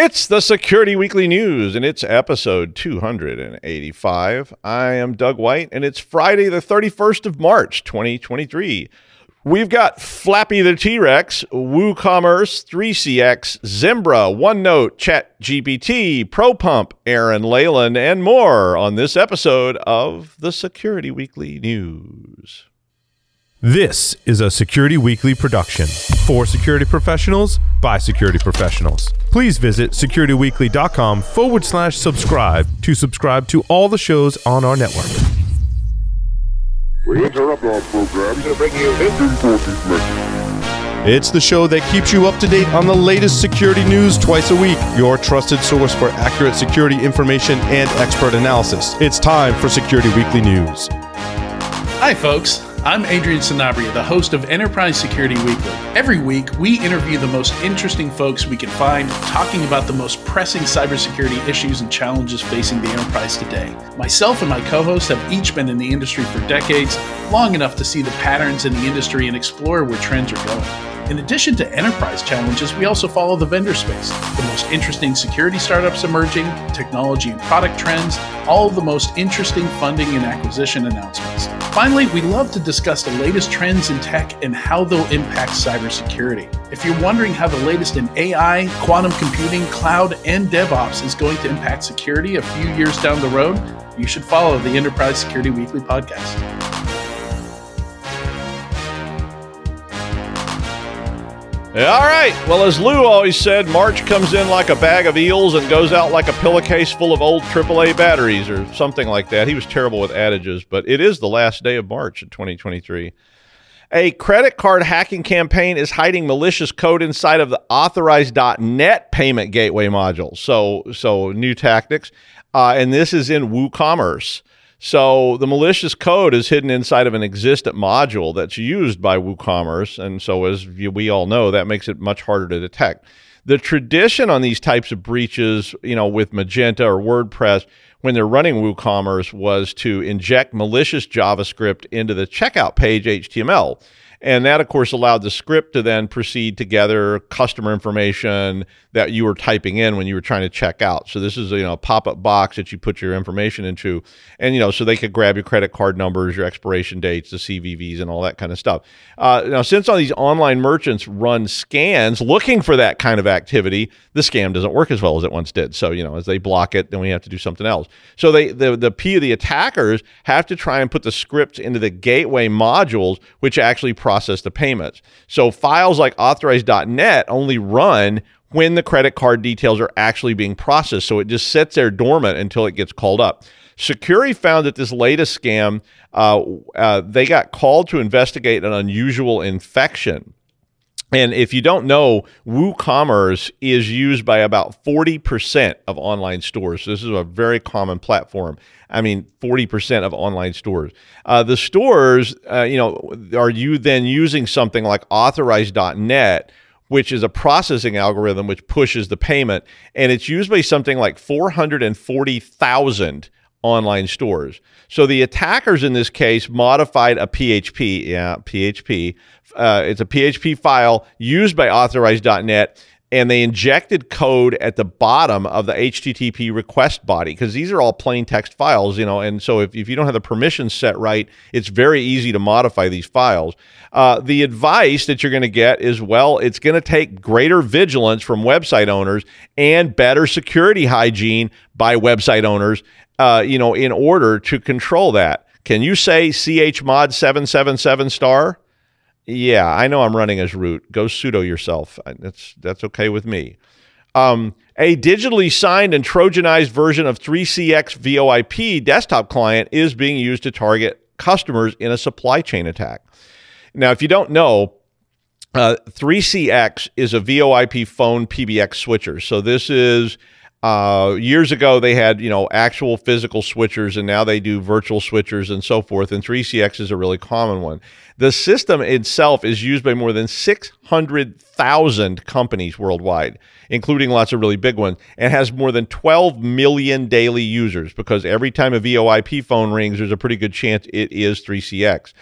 It's the Security Weekly News, and it's episode 285. I am Doug White, and it's Friday, the 31st of March, 2023. We've got Flappy the T Rex, WooCommerce, 3CX, Zimbra, OneNote, ChatGPT, ProPump, Aaran Leyland, and more on this episode of the Security Weekly News. This is a Security Weekly production for security professionals by security professionals. Please visit securityweekly.com forward slash subscribe to subscribe to all the shows on our network. We interrupt our program to bring you this important message. It's the show that keeps you up to date on the latest security news twice a week, your trusted source for accurate security information and expert analysis. It's time for Security Weekly News. Hi, folks. I'm Adrian Sanabria, the host of Enterprise Security Weekly. Every week, we interview the most interesting folks we can find talking about the most pressing cybersecurity issues and challenges facing the enterprise today. Myself and my co hosts have each been in the industry for decades, long enough to see the patterns in the industry and explore where trends are going. In addition to enterprise challenges, we also follow the vendor space, the most interesting security startups emerging, technology and product trends, all the most interesting funding and acquisition announcements. Finally, we love to discuss the latest trends in tech and how they'll impact cybersecurity. If you're wondering how the latest in AI, quantum computing, cloud, and DevOps is going to impact security a few years down the road, you should follow the Enterprise Security Weekly podcast. All right. Well, as Lou always said, March comes in like a bag of eels and goes out like a pillowcase full of old AAA batteries or something like that. He was terrible with adages, but it is the last day of March in 2023. A credit card hacking campaign is hiding malicious code inside of the authorized.net payment gateway module. So, so new tactics. Uh, and this is in WooCommerce. So the malicious code is hidden inside of an existent module that's used by WooCommerce. And so, as we all know, that makes it much harder to detect. The tradition on these types of breaches, you know, with Magento or WordPress, when they're running WooCommerce, was to inject malicious JavaScript into the checkout page HTML. And that, of course, allowed the script to then proceed to gather customer information that you were typing in when you were trying to check out. So this is you know a pop-up box that you put your information into, and you know so they could grab your credit card numbers, your expiration dates, the CVVs, and all that kind of stuff. Uh, now, since all these online merchants run scans looking for that kind of activity, the scam doesn't work as well as it once did. So you know as they block it, then we have to do something else. So they the the P of the attackers have to try and put the scripts into the gateway modules, which actually process the payments. So files like authorize.net only run when the credit card details are actually being processed. So it just sits there dormant until it gets called up. Sucuri found that this latest scam, uh, uh, they got called to investigate an unusual infection. And if you don't know, WooCommerce is used by about 40% of online stores. So this is a very common platform. I mean, 40% of online stores. Uh, the stores, uh, you know, are you then using something like authorize.net? which is a processing algorithm which pushes the payment. And it's used by something like 440,000 online stores. So the attackers in this case modified a PHP, yeah, PHP. Uh, it's a PHP file used by authorized.net and they injected code at the bottom of the HTTP request body because these are all plain text files, you know. And so if, if you don't have the permissions set right, it's very easy to modify these files. Uh, the advice that you're going to get is well, it's going to take greater vigilance from website owners and better security hygiene by website owners, uh, you know, in order to control that. Can you say chmod 777 star? Yeah, I know I'm running as root. Go sudo yourself. That's that's okay with me. Um, a digitally signed and trojanized version of 3CX VoIP desktop client is being used to target customers in a supply chain attack. Now, if you don't know, uh, 3CX is a VoIP phone PBX switcher. So this is uh, years ago, they had you know actual physical switchers, and now they do virtual switchers and so forth. And 3CX is a really common one. The system itself is used by more than 600,000 companies worldwide, including lots of really big ones, and has more than 12 million daily users because every time a VoIP phone rings, there's a pretty good chance it is 3CX.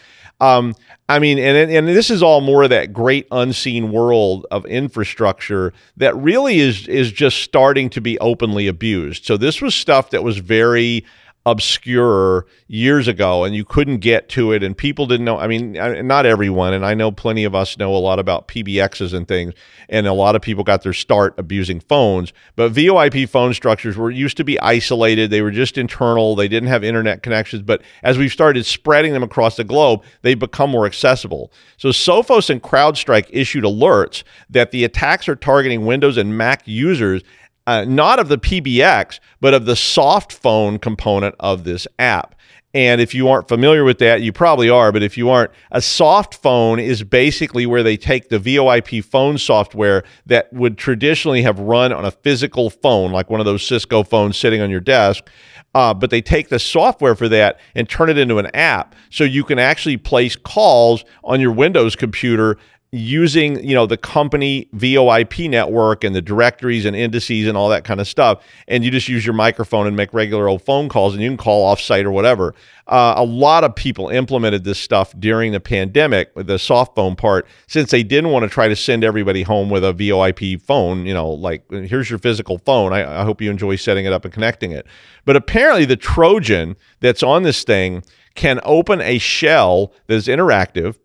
Um, I mean, and and this is all more of that great unseen world of infrastructure that really is is just starting to be openly abused. So this was stuff that was very obscure years ago and you couldn't get to it and people didn't know i mean not everyone and i know plenty of us know a lot about pbxs and things and a lot of people got their start abusing phones but voip phone structures were used to be isolated they were just internal they didn't have internet connections but as we've started spreading them across the globe they've become more accessible. So sophos and crowdstrike issued alerts that the attacks are targeting windows and mac users uh, not of the PBX, but of the soft phone component of this app. And if you aren't familiar with that, you probably are, but if you aren't, a soft phone is basically where they take the VoIP phone software that would traditionally have run on a physical phone, like one of those Cisco phones sitting on your desk. Uh, but they take the software for that and turn it into an app so you can actually place calls on your Windows computer using you know the company VoIP network and the directories and indices and all that kind of stuff, and you just use your microphone and make regular old phone calls, and you can call offsite or whatever. Uh, a lot of people implemented this stuff during the pandemic, with the soft phone part, since they didn't want to try to send everybody home with a VoIP phone. You know, like here's your physical phone. I, I hope you enjoy setting it up and connecting it. But apparently, the Trojan that's on this thing can open a shell that is interactive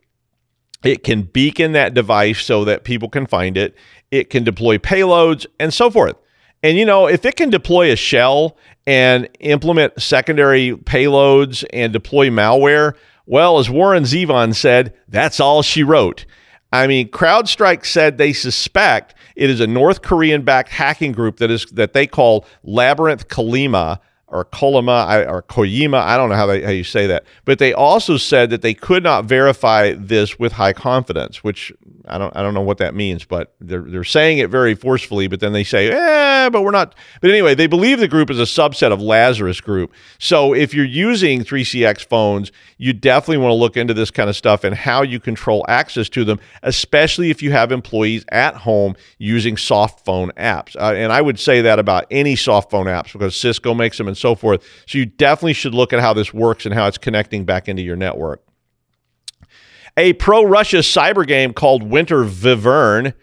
it can beacon that device so that people can find it. It can deploy payloads and so forth. And you know, if it can deploy a shell and implement secondary payloads and deploy malware, well, as Warren Zevon said, that's all she wrote. I mean, CrowdStrike said they suspect it is a North Korean backed hacking group that is that they call Labyrinth Kalima or Kolima or Koyima. I don't know how, they, how you say that. But they also said that they could not verify this with high confidence, which I don't I don't know what that means, but they're they're saying it very forcefully. But then they say, eh, but we're not. But anyway, they believe the group is a subset of Lazarus Group. So if you're using 3CX phones, you definitely want to look into this kind of stuff and how you control access to them, especially if you have employees at home using soft phone apps. Uh, and I would say that about any soft phone apps because Cisco makes them and so forth. So you definitely should look at how this works and how it's connecting back into your network. A pro Russia cyber game called Winter Vivern.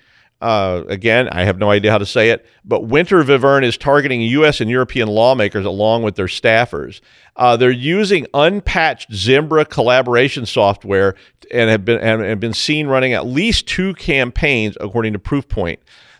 Uh, again, I have no idea how to say it, but Winter Vivern is targeting U.S. and European lawmakers along with their staffers. Uh, they're using unpatched Zimbra collaboration software and have been and have been seen running at least two campaigns, according to Proofpoint.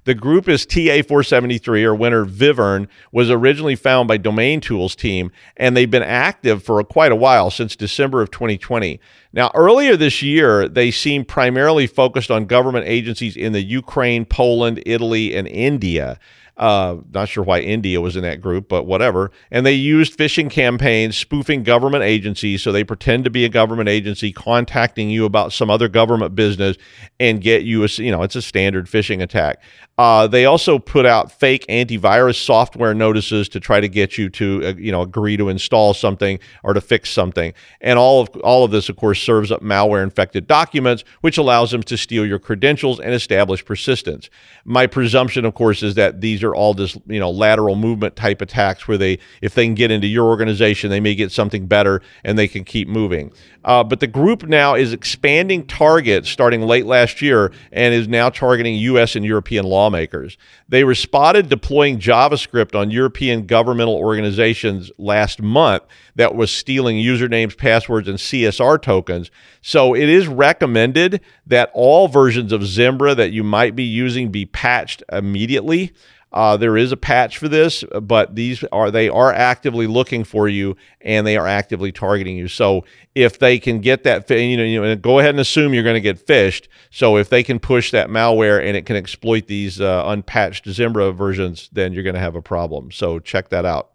The group is TA473 or Winter Vivern was originally found by Domain Tools team, and they've been active for a, quite a while since December of 2020. Now, earlier this year, they seemed primarily focused on government agencies in the Ukraine, Poland, Italy, and India. Uh, not sure why India was in that group, but whatever. And they used phishing campaigns spoofing government agencies. So they pretend to be a government agency contacting you about some other government business and get you a, you know, it's a standard phishing attack. Uh, they also put out fake antivirus software notices to try to get you to, uh, you know, agree to install something or to fix something. And all of all of this, of course, serves up malware-infected documents, which allows them to steal your credentials and establish persistence. My presumption, of course, is that these are all just, you know, lateral movement type attacks where they, if they can get into your organization, they may get something better and they can keep moving. Uh, but the group now is expanding targets starting late last year and is now targeting U.S. and European lawmakers. They were spotted deploying JavaScript on European governmental organizations last month that was stealing usernames, passwords, and CSR tokens. So it is recommended that all versions of Zimbra that you might be using be patched immediately. Uh, there is a patch for this, but these are they are actively looking for you and they are actively targeting you. So if they can get that, you know, you know, go ahead and assume you're going to get phished. So if they can push that malware and it can exploit these uh, unpatched Zimbra versions, then you're going to have a problem. So check that out.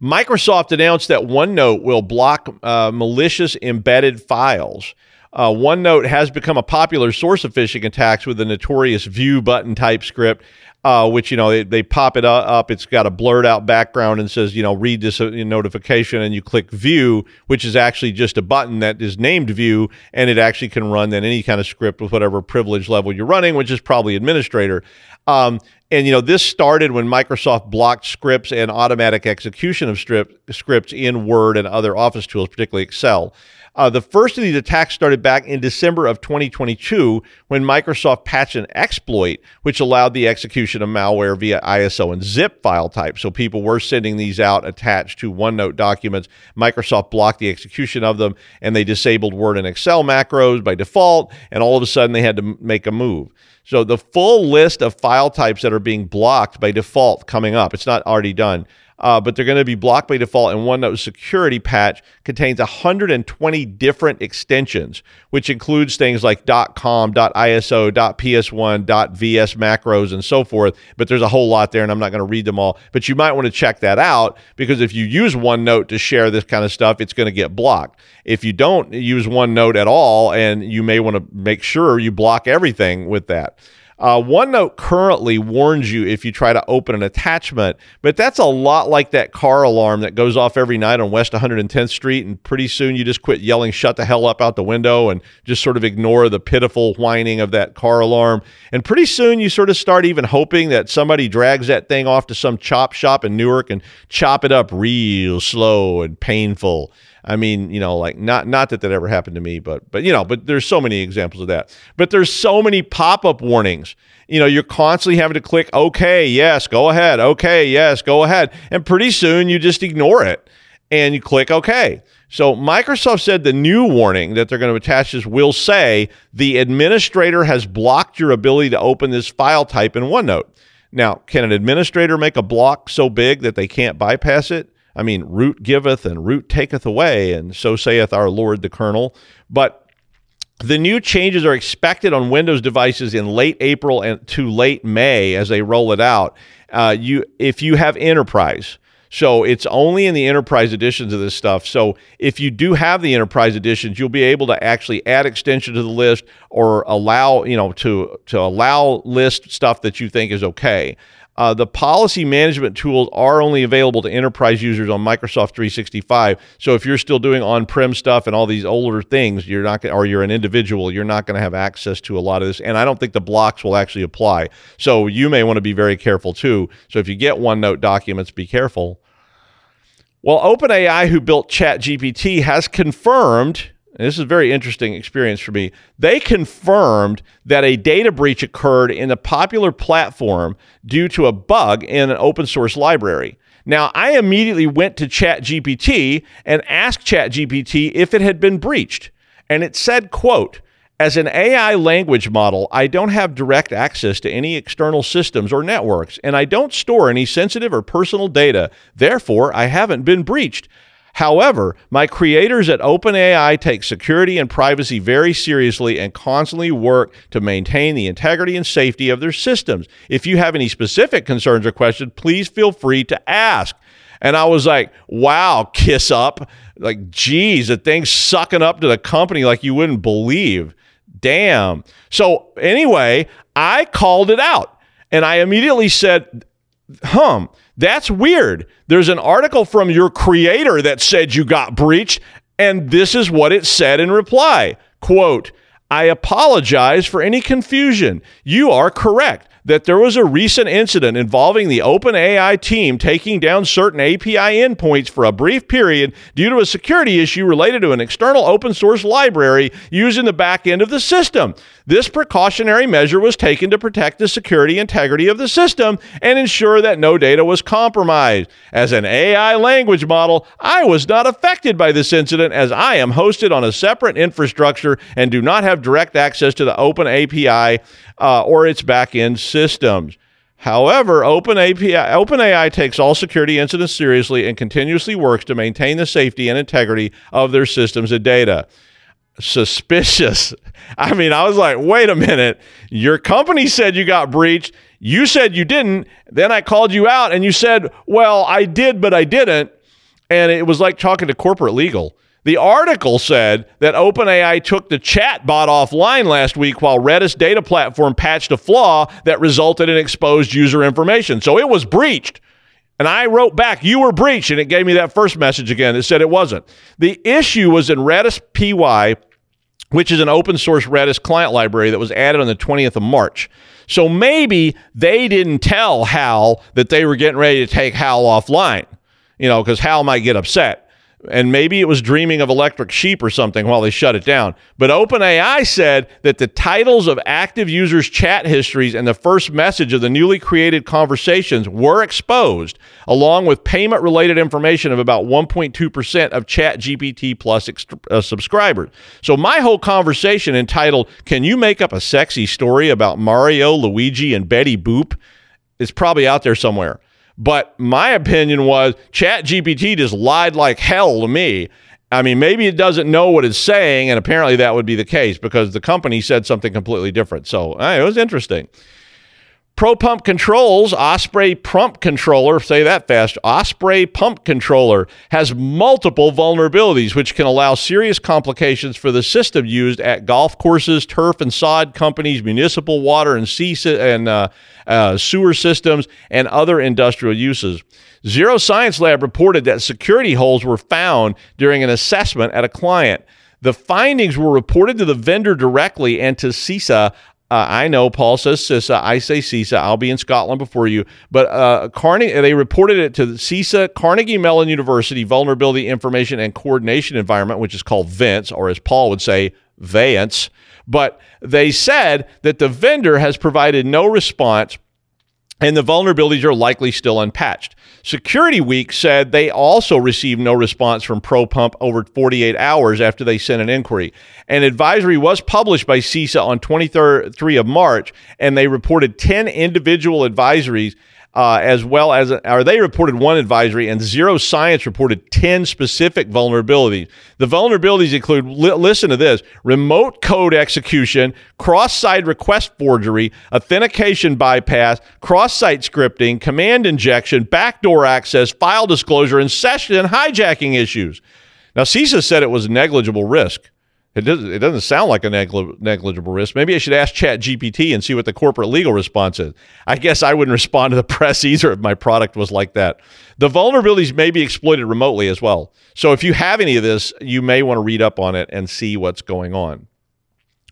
Microsoft announced that OneNote will block uh, malicious embedded files. Uh, OneNote has become a popular source of phishing attacks with the notorious view button type script, uh, which you know they, they pop it up. It's got a blurred out background and says you know read this uh, notification, and you click view, which is actually just a button that is named view, and it actually can run then any kind of script with whatever privilege level you're running, which is probably administrator. Um, and you know this started when Microsoft blocked scripts and automatic execution of strip, scripts in Word and other Office tools, particularly Excel. Uh, the first of these attacks started back in December of 2022 when Microsoft patched an exploit which allowed the execution of malware via ISO and zip file type. So people were sending these out attached to OneNote documents. Microsoft blocked the execution of them and they disabled Word and Excel macros by default. And all of a sudden they had to make a move. So the full list of file types that are being blocked by default coming up, it's not already done uh, but they're going to be blocked by default. And OneNote security patch contains 120 different extensions, which includes things like .com, .iso, .ps1, .vs macros, and so forth. But there's a whole lot there, and I'm not going to read them all. But you might want to check that out because if you use OneNote to share this kind of stuff, it's going to get blocked. If you don't use OneNote at all, and you may want to make sure you block everything with that. Uh, OneNote currently warns you if you try to open an attachment, but that's a lot like that car alarm that goes off every night on West 110th Street. And pretty soon you just quit yelling, shut the hell up out the window, and just sort of ignore the pitiful whining of that car alarm. And pretty soon you sort of start even hoping that somebody drags that thing off to some chop shop in Newark and chop it up real slow and painful. I mean, you know, like not not that that ever happened to me, but but you know, but there's so many examples of that. But there's so many pop-up warnings. You know, you're constantly having to click okay, yes, go ahead. Okay, yes, go ahead. And pretty soon you just ignore it and you click okay. So Microsoft said the new warning that they're going to attach this will say the administrator has blocked your ability to open this file type in OneNote. Now, can an administrator make a block so big that they can't bypass it? I mean, root giveth and root taketh away, and so saith our Lord the kernel. But the new changes are expected on Windows devices in late April and to late May as they roll it out. Uh, you, if you have enterprise, so it's only in the enterprise editions of this stuff. So if you do have the enterprise editions, you'll be able to actually add extension to the list or allow, you know, to to allow list stuff that you think is okay. Uh, the policy management tools are only available to enterprise users on Microsoft 365. So if you're still doing on-prem stuff and all these older things, you're not, or you're an individual, you're not going to have access to a lot of this. And I don't think the blocks will actually apply. So you may want to be very careful too. So if you get OneNote documents, be careful. Well, OpenAI, who built ChatGPT, has confirmed and this is a very interesting experience for me. They confirmed that a data breach occurred in a popular platform due to a bug in an open source library. Now, I immediately went to ChatGPT and asked ChatGPT if it had been breached. And it said, quote, as an AI language model, I don't have direct access to any external systems or networks, and I don't store any sensitive or personal data. Therefore, I haven't been breached. However, my creators at OpenAI take security and privacy very seriously and constantly work to maintain the integrity and safety of their systems. If you have any specific concerns or questions, please feel free to ask. And I was like, wow, kiss up. Like, geez, the thing's sucking up to the company like you wouldn't believe. Damn. So, anyway, I called it out and I immediately said, hum, that's weird. There's an article from your creator that said you got breached, and this is what it said in reply. Quote, I apologize for any confusion. You are correct that there was a recent incident involving the OpenAI team taking down certain API endpoints for a brief period due to a security issue related to an external open source library used in the back end of the system. This precautionary measure was taken to protect the security integrity of the system and ensure that no data was compromised. As an AI language model, I was not affected by this incident as I am hosted on a separate infrastructure and do not have direct access to the Open API uh, or its back-end systems. However, OpenAI, OpenAI takes all security incidents seriously and continuously works to maintain the safety and integrity of their systems and data. Suspicious. I mean, I was like, wait a minute. Your company said you got breached. You said you didn't. Then I called you out and you said, well, I did, but I didn't. And it was like talking to corporate legal The article said that OpenAI took the chat bot offline last week while Redis data platform patched a flaw that resulted in exposed user information. So it was breached. And I wrote back, you were breached. And it gave me that first message again. It said it wasn't. The issue was in Redis PY, which is an open source Redis client library that was added on the 20th of March. So maybe they didn't tell Hal that they were getting ready to take Hal offline, you know, because Hal might get upset and maybe it was dreaming of electric sheep or something while they shut it down. But OpenAI said that the titles of active users' chat histories and the first message of the newly created conversations were exposed, along with payment related information of about 1.2% of ChatGPT Plus ex- uh, subscribers. So, my whole conversation entitled, Can You Make Up a Sexy Story About Mario, Luigi, and Betty Boop? is probably out there somewhere. But my opinion was ChatGPT just lied like hell to me. I mean, maybe it doesn't know what it's saying, and apparently that would be the case because the company said something completely different. So it was interesting. ProPump Controls Osprey Pump Controller, say that fast, Osprey Pump Controller has multiple vulnerabilities which can allow serious complications for the system used at golf courses, turf and sod companies, municipal water and sea and uh, uh, sewer systems, and other industrial uses. Zero Science Lab reported that security holes were found during an assessment at a client. The findings were reported to the vendor directly and to CISA uh, I know Paul says CISA. I say CISA. I'll be in Scotland before you. But uh, Carnegie, they reported it to CISA, Carnegie Mellon University Vulnerability Information and Coordination Environment, which is called VINCE, or as Paul would say, VANCE. But they said that the vendor has provided no response and the vulnerabilities are likely still unpatched. Security Week said they also received no response from ProPump over 48 hours after they sent an inquiry. An advisory was published by CISA on 23 of March, and they reported 10 individual advisories uh, as well as, or they reported one advisory, and Zero Science reported 10 specific vulnerabilities. The vulnerabilities include, li- listen to this remote code execution, cross site request forgery, authentication bypass, cross site scripting, command injection, backdoor access, file disclosure, and session hijacking issues. Now, CISA said it was a negligible risk. It doesn't, it doesn't sound like a negli- negligible risk. Maybe I should ask Chat GPT and see what the corporate legal response is. I guess I wouldn't respond to the press either if my product was like that. The vulnerabilities may be exploited remotely as well. So if you have any of this, you may want to read up on it and see what's going on.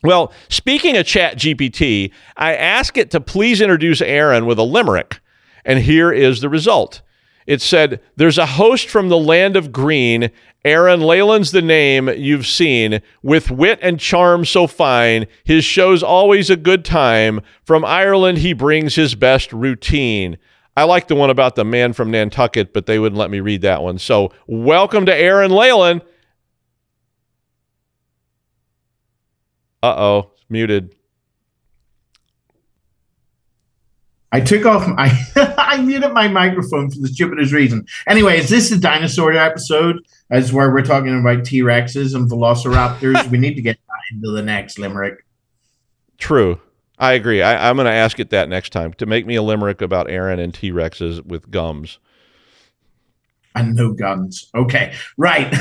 Well, speaking of Chat GPT, I ask it to please introduce Aaran with a limerick. And here is the result. It said, There's a host from the land of green, Aaran Leyland's the name you've seen, with wit and charm so fine. His show's always a good time. From Ireland, he brings his best routine. I like the one about the man from Nantucket, but they wouldn't let me read that one. So, welcome to Aaran Leyland. Uh oh, muted. I took off my I muted my microphone for the stupidest reason. Anyway, is this the dinosaur episode? As where we're talking about T Rexes and Velociraptors? we need to get into the next limerick. True. I agree. I, am going to ask it that next time to make me a limerick about Aaran and T Rexes with gums. And no guns. Okay, right.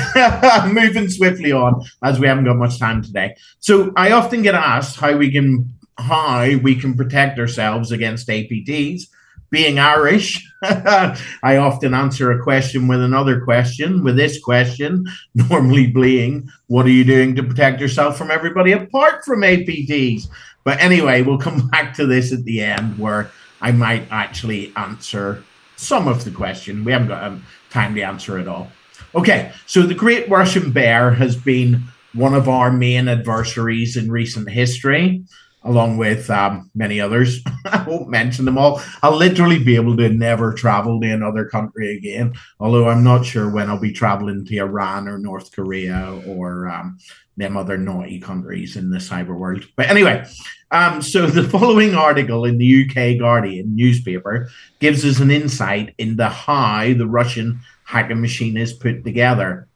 Moving swiftly on as we haven't got much time today. So I often get asked how we can how we can protect ourselves against APTs. Being Irish, I often answer a question with another question. With this question, normally being, What are you doing to protect yourself from everybody apart from APTs? But anyway, we'll come back to this at the end where I might actually answer some of the question. We haven't got um, time to answer it all. Okay, so the Great Russian Bear has been one of our main adversaries in recent history along with um, many others. I won't mention them all. I'll literally be able to never travel to another country again, although I'm not sure when I'll be traveling to Iran or North Korea or um, them other naughty countries in the cyber world. But anyway, um, so the following article in the UK Guardian newspaper gives us an insight into how the Russian hacking machine is put together.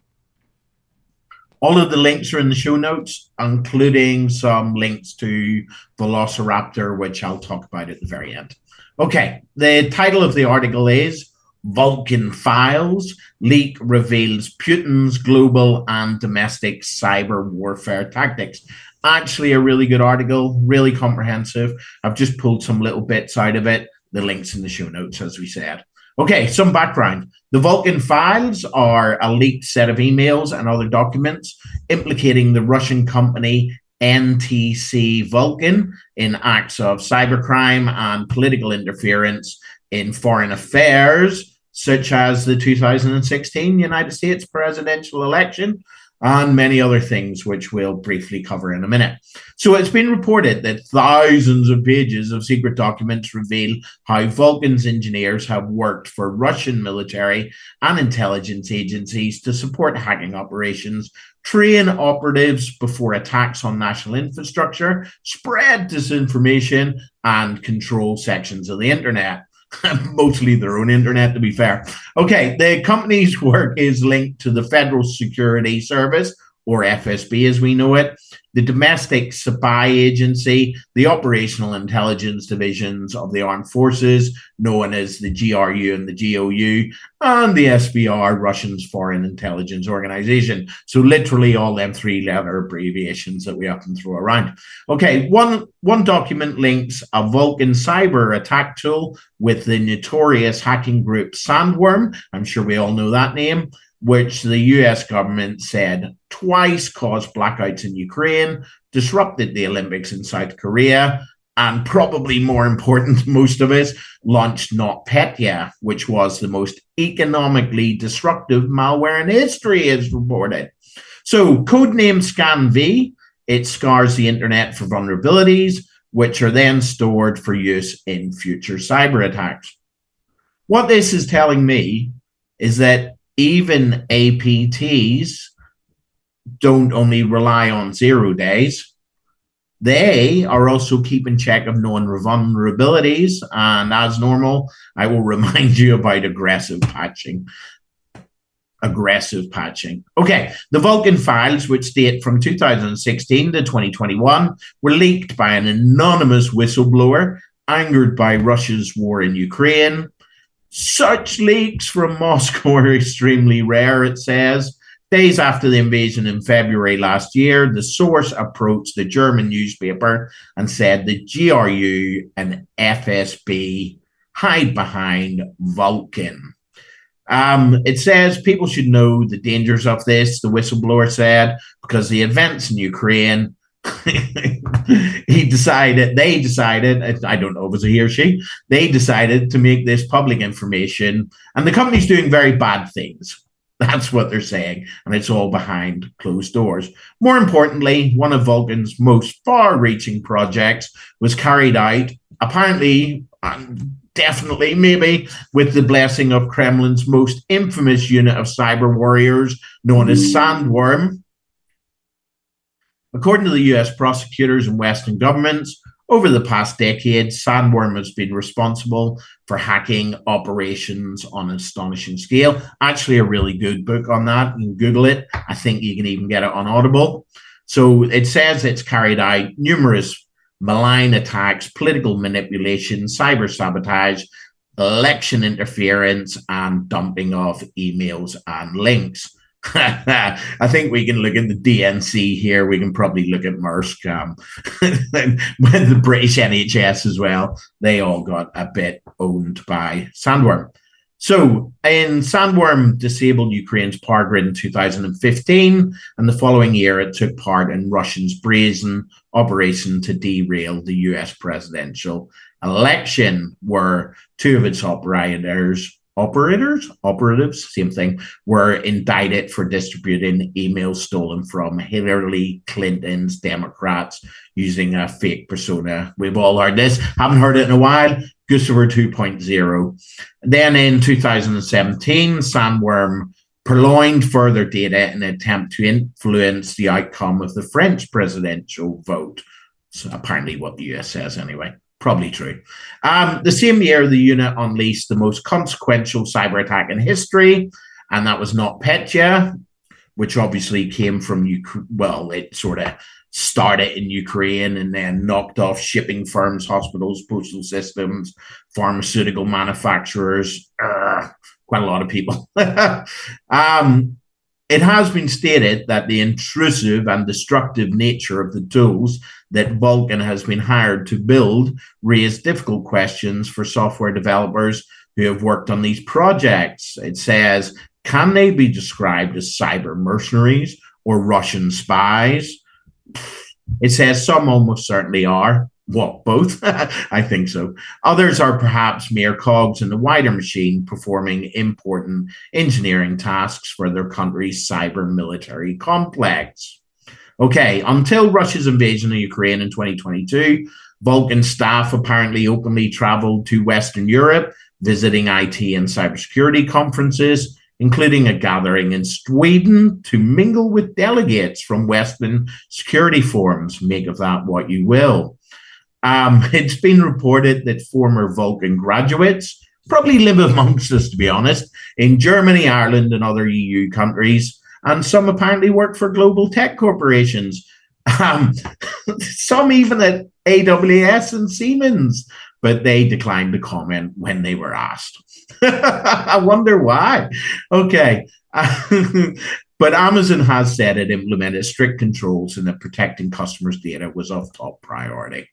All of the links are in the show notes, including some links to Velociraptor, which I'll talk about at the very end. Okay, the title of the article is Vulkan Files leak reveals Putin's global and domestic cyber warfare tactics. Actually, a really good article, really comprehensive. I've just pulled some little bits out of it. The links in the show notes, as we said. Okay, some background. The Vulkan files are a leaked set of emails and other documents implicating the Russian company NTC Vulkan in acts of cybercrime and political interference in foreign affairs, such as the 2016 United States presidential election, and many other things, which we'll briefly cover in a minute. So, it's been reported that thousands of pages of secret documents reveal how Vulkan's engineers have worked for Russian military and intelligence agencies to support hacking operations, train operatives before attacks on national infrastructure, spread disinformation, and control sections of the internet. mostly their own internet, to be fair. Okay, the company's work is linked to the Federal Security Service, or FSB as we know it, the domestic spy agency, the operational intelligence divisions of the armed forces, known as the GRU and the GOU, and the SVR, Russian's Foreign Intelligence Organization. So literally all them three letter abbreviations that we often throw around. Okay, one one document links a Vulkan cyber attack tool with the notorious hacking group Sandworm. I'm sure we all know that name which the US government said twice caused blackouts in Ukraine, disrupted the Olympics in South Korea, and probably more important most of us, launched NotPetya, which was the most economically disruptive malware in history, as reported. So, codename ScanV, it scars the internet for vulnerabilities, which are then stored for use in future cyber attacks. What this is telling me is that even APTs don't only rely on zero days. They are also keeping check of known vulnerabilities. And as normal, I will remind you about aggressive patching. Aggressive patching. Okay, the Vulkan files, which date from 2016 to 2021, were leaked by an anonymous whistleblower angered by Russia's war in Ukraine such leaks from Moscow are extremely rare, it says. Days after the invasion in February last year, the source approached the German newspaper and said the GRU and FSB hide behind Vulkan. Um, it says people should know the dangers of this, the whistleblower said, because the events in Ukraine he decided, they decided, I don't know if it was a he or she, they decided to make this public information. And the company's doing very bad things. That's what they're saying. And it's all behind closed doors. More importantly, one of Vulkan's most far reaching projects was carried out, apparently, and definitely, maybe, with the blessing of Kremlin's most infamous unit of cyber warriors known as Sandworm According to the US prosecutors and Western governments, over the past decade, Sandworm has been responsible for hacking operations on an astonishing scale. Actually, a really good book on that. You can Google it. I think you can even get it on Audible. So it says it's carried out numerous malign attacks, political manipulation, cyber sabotage, election interference, and dumping of emails and links. I think we can look at the DNC here. We can probably look at Maersk, um, the British NHS as well. They all got a bit owned by Sandworm. So, in Sandworm disabled Ukraine's power grid in 2015, and the following year it took part in Russia's brazen operation to derail the US presidential election, where two of its operators operators, operatives, same thing, were indicted for distributing emails stolen from Hillary Clinton's Democrats using a fake persona. We've all heard this, haven't heard it in a while. Guccifer 2.0. Then in 2017, Sandworm purloined further data in an attempt to influence the outcome of the French presidential vote. So apparently, what the US says anyway. Probably true. Um, the same year, the unit unleashed the most consequential cyber attack in history, and that was NotPetya, which obviously came from Ukraine. Well, it sort of started in Ukraine and then knocked off shipping firms, hospitals, postal systems, pharmaceutical manufacturers, uh, quite a lot of people. um, it has been stated that the intrusive and destructive nature of the tools that Vulkan has been hired to build raise difficult questions for software developers who have worked on these projects. It says, can they be described as cyber mercenaries or Russian spies? It says some almost certainly are. Well, both? I think so. Others are perhaps mere cogs in the wider machine performing important engineering tasks for their country's cyber military complex. Okay, until Russia's invasion of Ukraine in 2022, Vulkan staff apparently openly traveled to Western Europe, visiting IT and cybersecurity conferences, including a gathering in Sweden to mingle with delegates from Western security forums. Make of that what you will. Um, it's been reported that former Vulkan graduates probably live amongst us, to be honest, in Germany, Ireland, and other EU countries. And some apparently work for global tech corporations. Um, some even at AWS and Siemens, but they declined to comment when they were asked. I wonder why. Okay. but Amazon has said it implemented strict controls and that protecting customers' data was of top priority.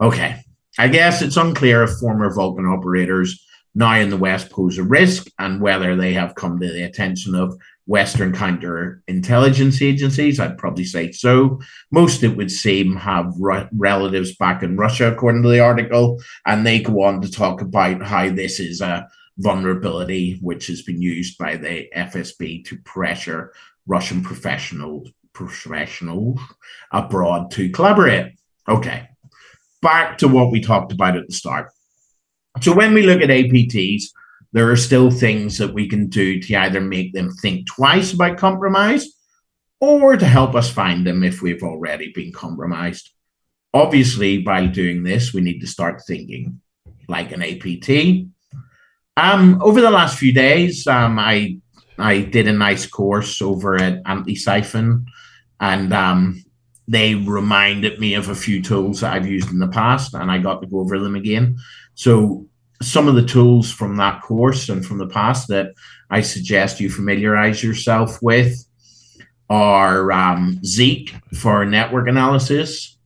Okay. I guess it's unclear if former Vulkan operators now in the West pose a risk and whether they have come to the attention of Western counterintelligence agencies. I'd probably say so. Most, it would seem, have re- relatives back in Russia, according to the article, and they go on to talk about how this is a vulnerability which has been used by the FSB to pressure Russian professionals professionals abroad to collaborate. Okay back to what we talked about at the start. So when we look at APTs, there are still things that we can do to either make them think twice about compromise or to help us find them if we've already been compromised. Obviously, by doing this, we need to start thinking like an APT. Um, over the last few days, um, I I did a nice course over at Antisyphon, and um, they reminded me of a few tools that I've used in the past, and I got to go over them again. So some of the tools from that course and from the past that I suggest you familiarize yourself with are um, Zeek for network analysis,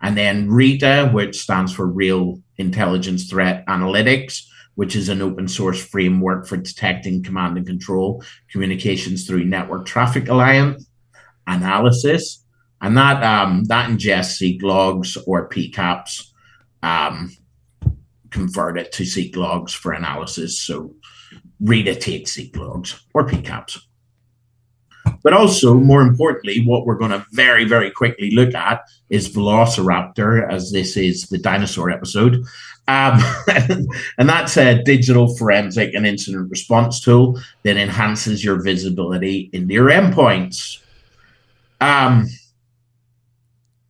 and then RITA, which stands for Real Intelligence Threat Analytics, which is an open source framework for detecting command and control communications through network traffic alliance analysis and that um, that ingests Zeek logs or PCAPs, um, convert it to Zeek logs for analysis. So RITA takes Zeek logs or PCAPs. But also, more importantly, what we're going to very, very quickly look at is Velociraptor, as this is the dinosaur episode. Um, and that's a digital forensic and incident response tool that enhances your visibility in your endpoints. Um,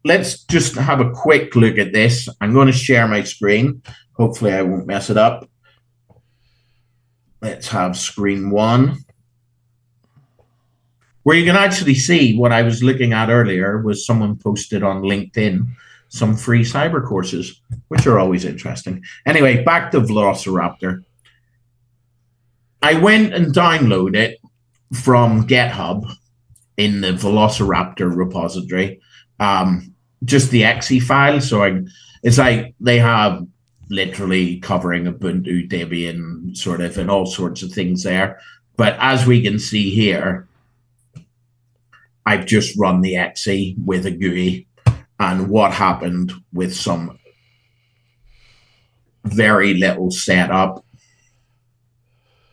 let's just have a quick look at this. I'm going to share my screen. Hopefully, I won't mess it up. Let's have screen one. Where you can actually see what I was looking at earlier was someone posted on LinkedIn some free cyber courses, which are always interesting. Anyway, back to Velociraptor. I went and downloaded it from GitHub in the Velociraptor repository. Um, just the exe file. So I, it's like they have literally covering Ubuntu, Debian, sort of, and all sorts of things there. But as we can see here, I've just run the exe with a GUI, and what happened with some very little setup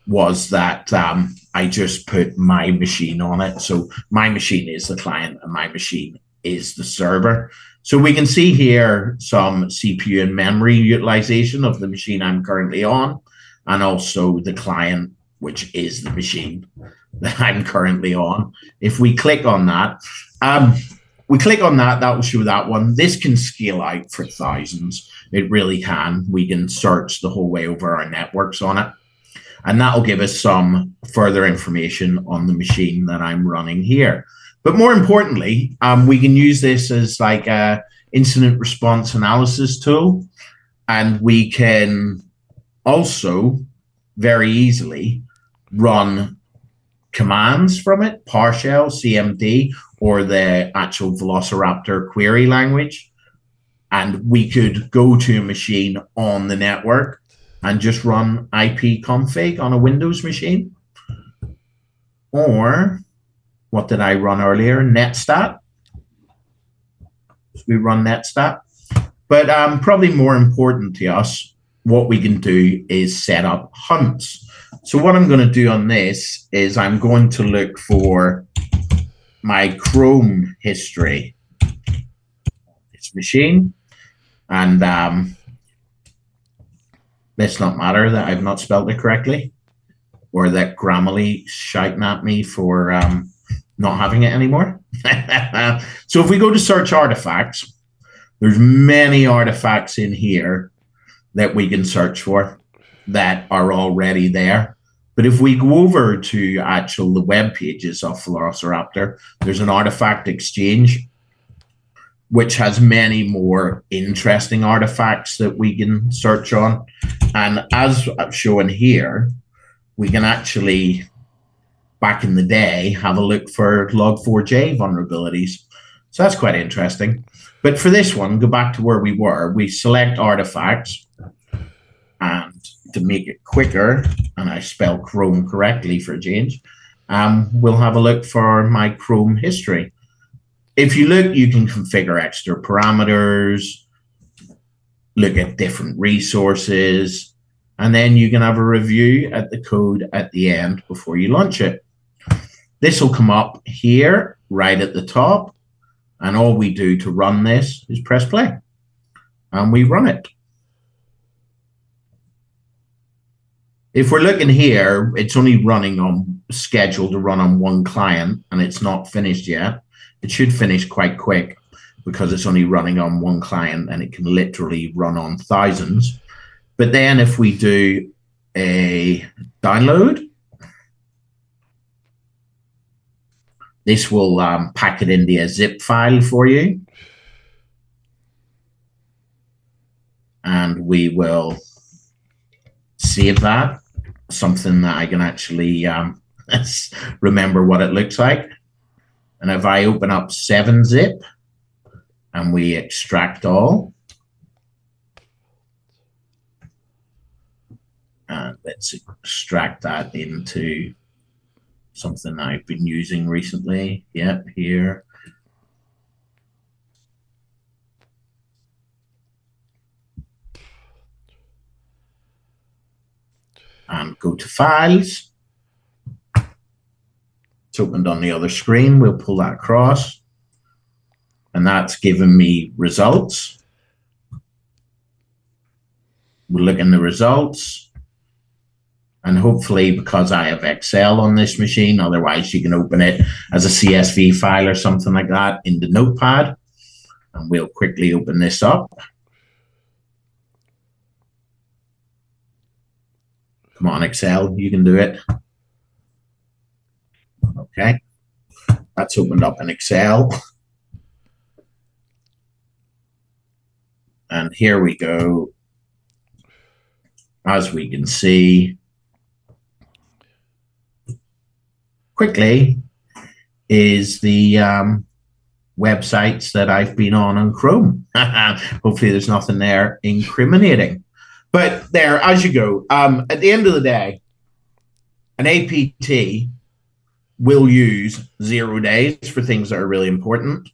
was that um, I just put my machine on it. So my machine is the client, and my machine is the server. So we can see here some CPU and memory utilization of the machine I'm currently on, and also the client, which is the machine that I'm currently on. If we click on that, um, we click on that, that will show that one. This can scale out for thousands. It really can. We can search the whole way over our networks on it. And that will give us some further information on the machine that I'm running here. But more importantly, um, we can use this as like a incident response analysis tool, and we can also very easily run commands from it, PowerShell, CMD, or the actual Velociraptor query language. And we could go to a machine on the network and just run IP config on a Windows machine. Or what did I run earlier? Netstat. We run Netstat. But um, probably more important to us, what we can do is set up hunts. So what I'm going to do on this is I'm going to look for my Chrome history. This machine. And um, let's not matter that I've not spelled it correctly or that Grammarly shouting at me for um, not having it anymore. so if we go to search artifacts, there's many artifacts in here that we can search for that are already there. But if we go over to actual the web pages of Velociraptor, there's an artifact exchange, which has many more interesting artifacts that we can search on. And as shown here, we can actually, back in the day, have a look for log4j vulnerabilities. So that's quite interesting. But for this one, go back to where we were. We select artifacts and to make it quicker, and I spell Chrome correctly for a change, um, we'll have a look for my Chrome history. If you look, you can configure extra parameters, look at different resources, and then you can have a review at the code at the end before you launch it. This will come up here right at the top, and all we do to run this is press play, and we run it. if we're looking here, it's only running on schedule to run on one client and it's not finished yet. It should finish quite quick because it's only running on one client and it can literally run on thousands. But then if we do a download, this will um, pack it into a zip file for you. And we will save that something that I can actually um, remember what it looks like. And if I open up 7-zip and we extract all, uh, let's extract that into something I've been using recently. Yep, here. and go to files. It's opened on the other screen. We'll pull that across. And that's given me results. We'll look in the results. And hopefully, because I have Excel on this machine, otherwise you can open it as a CSV file or something like that in the notepad. And we'll quickly open this up. Come on, Excel, you can do it. Okay, that's opened up in Excel. And here we go. As we can see, quickly is the um, websites that I've been on on Chrome. Hopefully, there's nothing there incriminating. But there, as you go, um, at the end of the day, an APT will use zero days for things that are really important.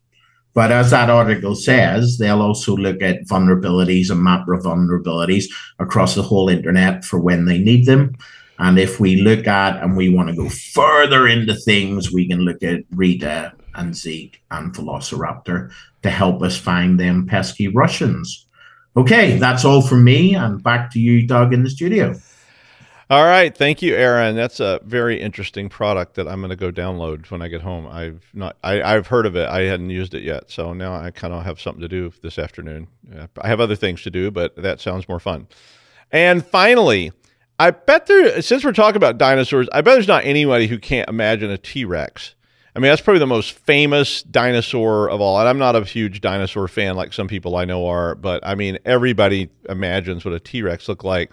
But as that article says, they'll also look at vulnerabilities and map vulnerabilities across the whole internet for when they need them. And if we look at and we want to go further into things, we can look at Rita and Zeek and Velociraptor to help us find them pesky Russians. Okay, that's all from me. And back to you, Doug, in the studio. All right, thank you, Aaran. That's a very interesting product that I'm going to go download when I get home. I've not, I, have heard of it. I hadn't used it yet, so now I kind of have something to do this afternoon. I have other things to do, but that sounds more fun. And finally, I bet there. Since we're talking about dinosaurs, I bet there's not anybody who can't imagine a T Rex. I mean, that's probably the most famous dinosaur of all. And I'm not a huge dinosaur fan like some people I know are, but I mean, everybody imagines what a T Rex looked like.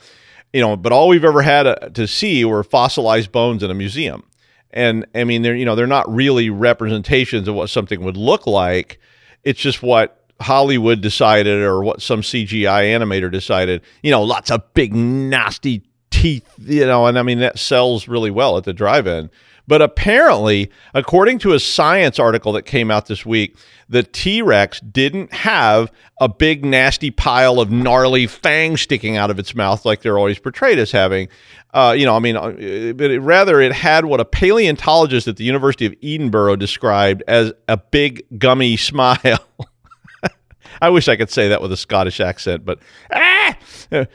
you know, but all we've ever had uh, to see were fossilized bones in a museum. And I mean, they're you know they're not really representations of what something would look like. It's just what Hollywood decided or what some CGI animator decided. You know, lots of big nasty You know, and I mean that sells really well at the drive-in. But apparently, according to a science article that came out this week, the T Rex didn't have a big, nasty pile of gnarly fangs sticking out of its mouth like they're always portrayed as having. Uh, you know, I mean, uh, but it, rather it had what a paleontologist at the University of Edinburgh described as a big, gummy smile. I wish I could say that with a Scottish accent, but ah!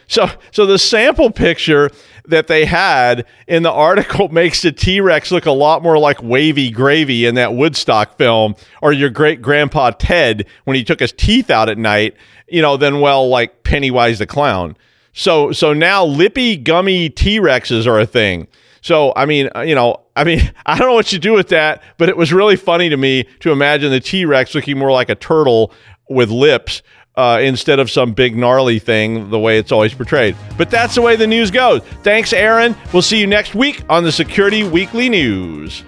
So, so the sample picture that they had in the article makes the T Rex look a lot more like wavy gravy in that Woodstock film, or your great grandpa Ted when he took his teeth out at night, you know, than well like Pennywise the clown. So, so now lippy gummy T Rexes are a thing. So, I mean, uh, you know, I mean, I don't know what you do with that, but it was really funny to me to imagine the T Rex looking more like a turtle with lips uh, instead of some big gnarly thing the way it's always portrayed. But that's the way the news goes. Thanks, Aaran. We'll see you next week on the Security Weekly News.